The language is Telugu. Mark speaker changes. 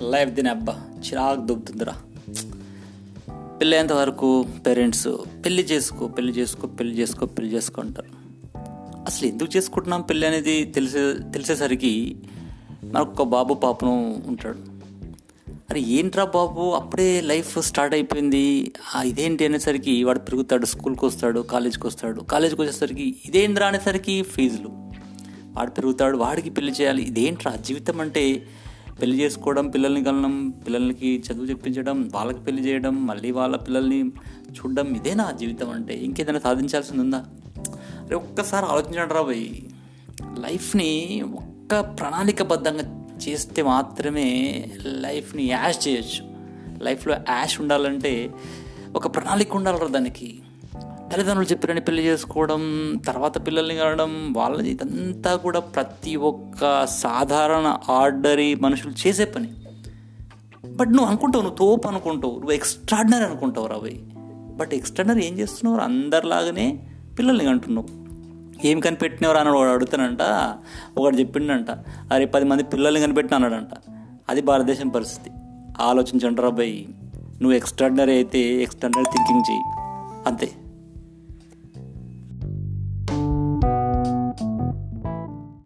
Speaker 1: లైఫ్ దీని అబ్బా చిరాకు దుబ్బుతుందిరా. పెళ్ళేంత వరకు పేరెంట్స్ పెళ్ళి చేసుకో పెళ్ళి చేసుకో పెళ్ళి చేసుకో పెళ్ళి చేసుకుంటారు అసలు ఎందుకు చేసుకుంటున్నాం పెళ్ళి అనేది తెలిసే తెలిసేసరికి మనకు బాబు పాపను ఉంటాడు. అరే ఏంట్రా బాబు అప్పుడే లైఫ్ స్టార్ట్ అయిపోయింది. ఇదేంటి అనేసరికి వాడు పెరుగుతాడు స్కూల్కి వస్తాడు కాలేజ్కి వస్తాడు. కాలేజ్కి వచ్చేసరికి ఇదేంద్రా అనేసరికి ఫీజులు. వాడు పెరుగుతాడు వాడికి పెళ్ళి చేయాలి. ఇదేంట్రా జీవితం అంటే పెళ్ళి చేసుకోవడం పిల్లల్ని కలడం పిల్లలకి చదువు చెప్పించడం వాళ్ళకి పెళ్ళి చేయడం మళ్ళీ వాళ్ళ పిల్లల్ని చూడడం ఇదే నా జీవితం అంటే ఇంకేదైనా సాధించాల్సింది ఉందా? అరే ఒక్కసారి ఆలోచించండి రా భయ్ లైఫ్ని ఒక్క ప్రణాళికబద్ధంగా చేస్తే మాత్రమే లైఫ్ని యాష్ చేయొచ్చు. లైఫ్లో యాష్ ఉండాలంటే ఒక ప్రణాళిక ఉండాలి దానికి. తల్లిదండ్రులు చెప్పిరని పెళ్ళి చేసుకోవడం తర్వాత పిల్లల్ని కనడం వాళ్ళది ఇదంతా కూడా ప్రతి ఒక్క సాధారణ ఆర్డరీ మనుషులు చేసే పని. బట్ నువ్వు అనుకుంటావు నువ్వు తోపు అనుకుంటావు నువ్వు ఎక్స్ట్రాడినరీ అనుకుంటావు రాబోయ్ బట్ ఎక్స్ట్రాడినరీ ఏం చేస్తున్నావు? అందరిలాగానే పిల్లల్ని అంటున్నావు ఏం కనిపెట్టినవరా అని వాడు అడుగుతానంట ఒకటి చెప్పిండంట అరే పది మంది పిల్లల్ని కనిపెట్టిన అన్నాడంట. అది భారతదేశం పరిస్థితి. ఆలోచించండి రాబాయ్ నువ్వు ఎక్స్ట్రాడినరీ అయితే ఎక్స్ట్రాడినరీ థింకింగ్ చేయి ante.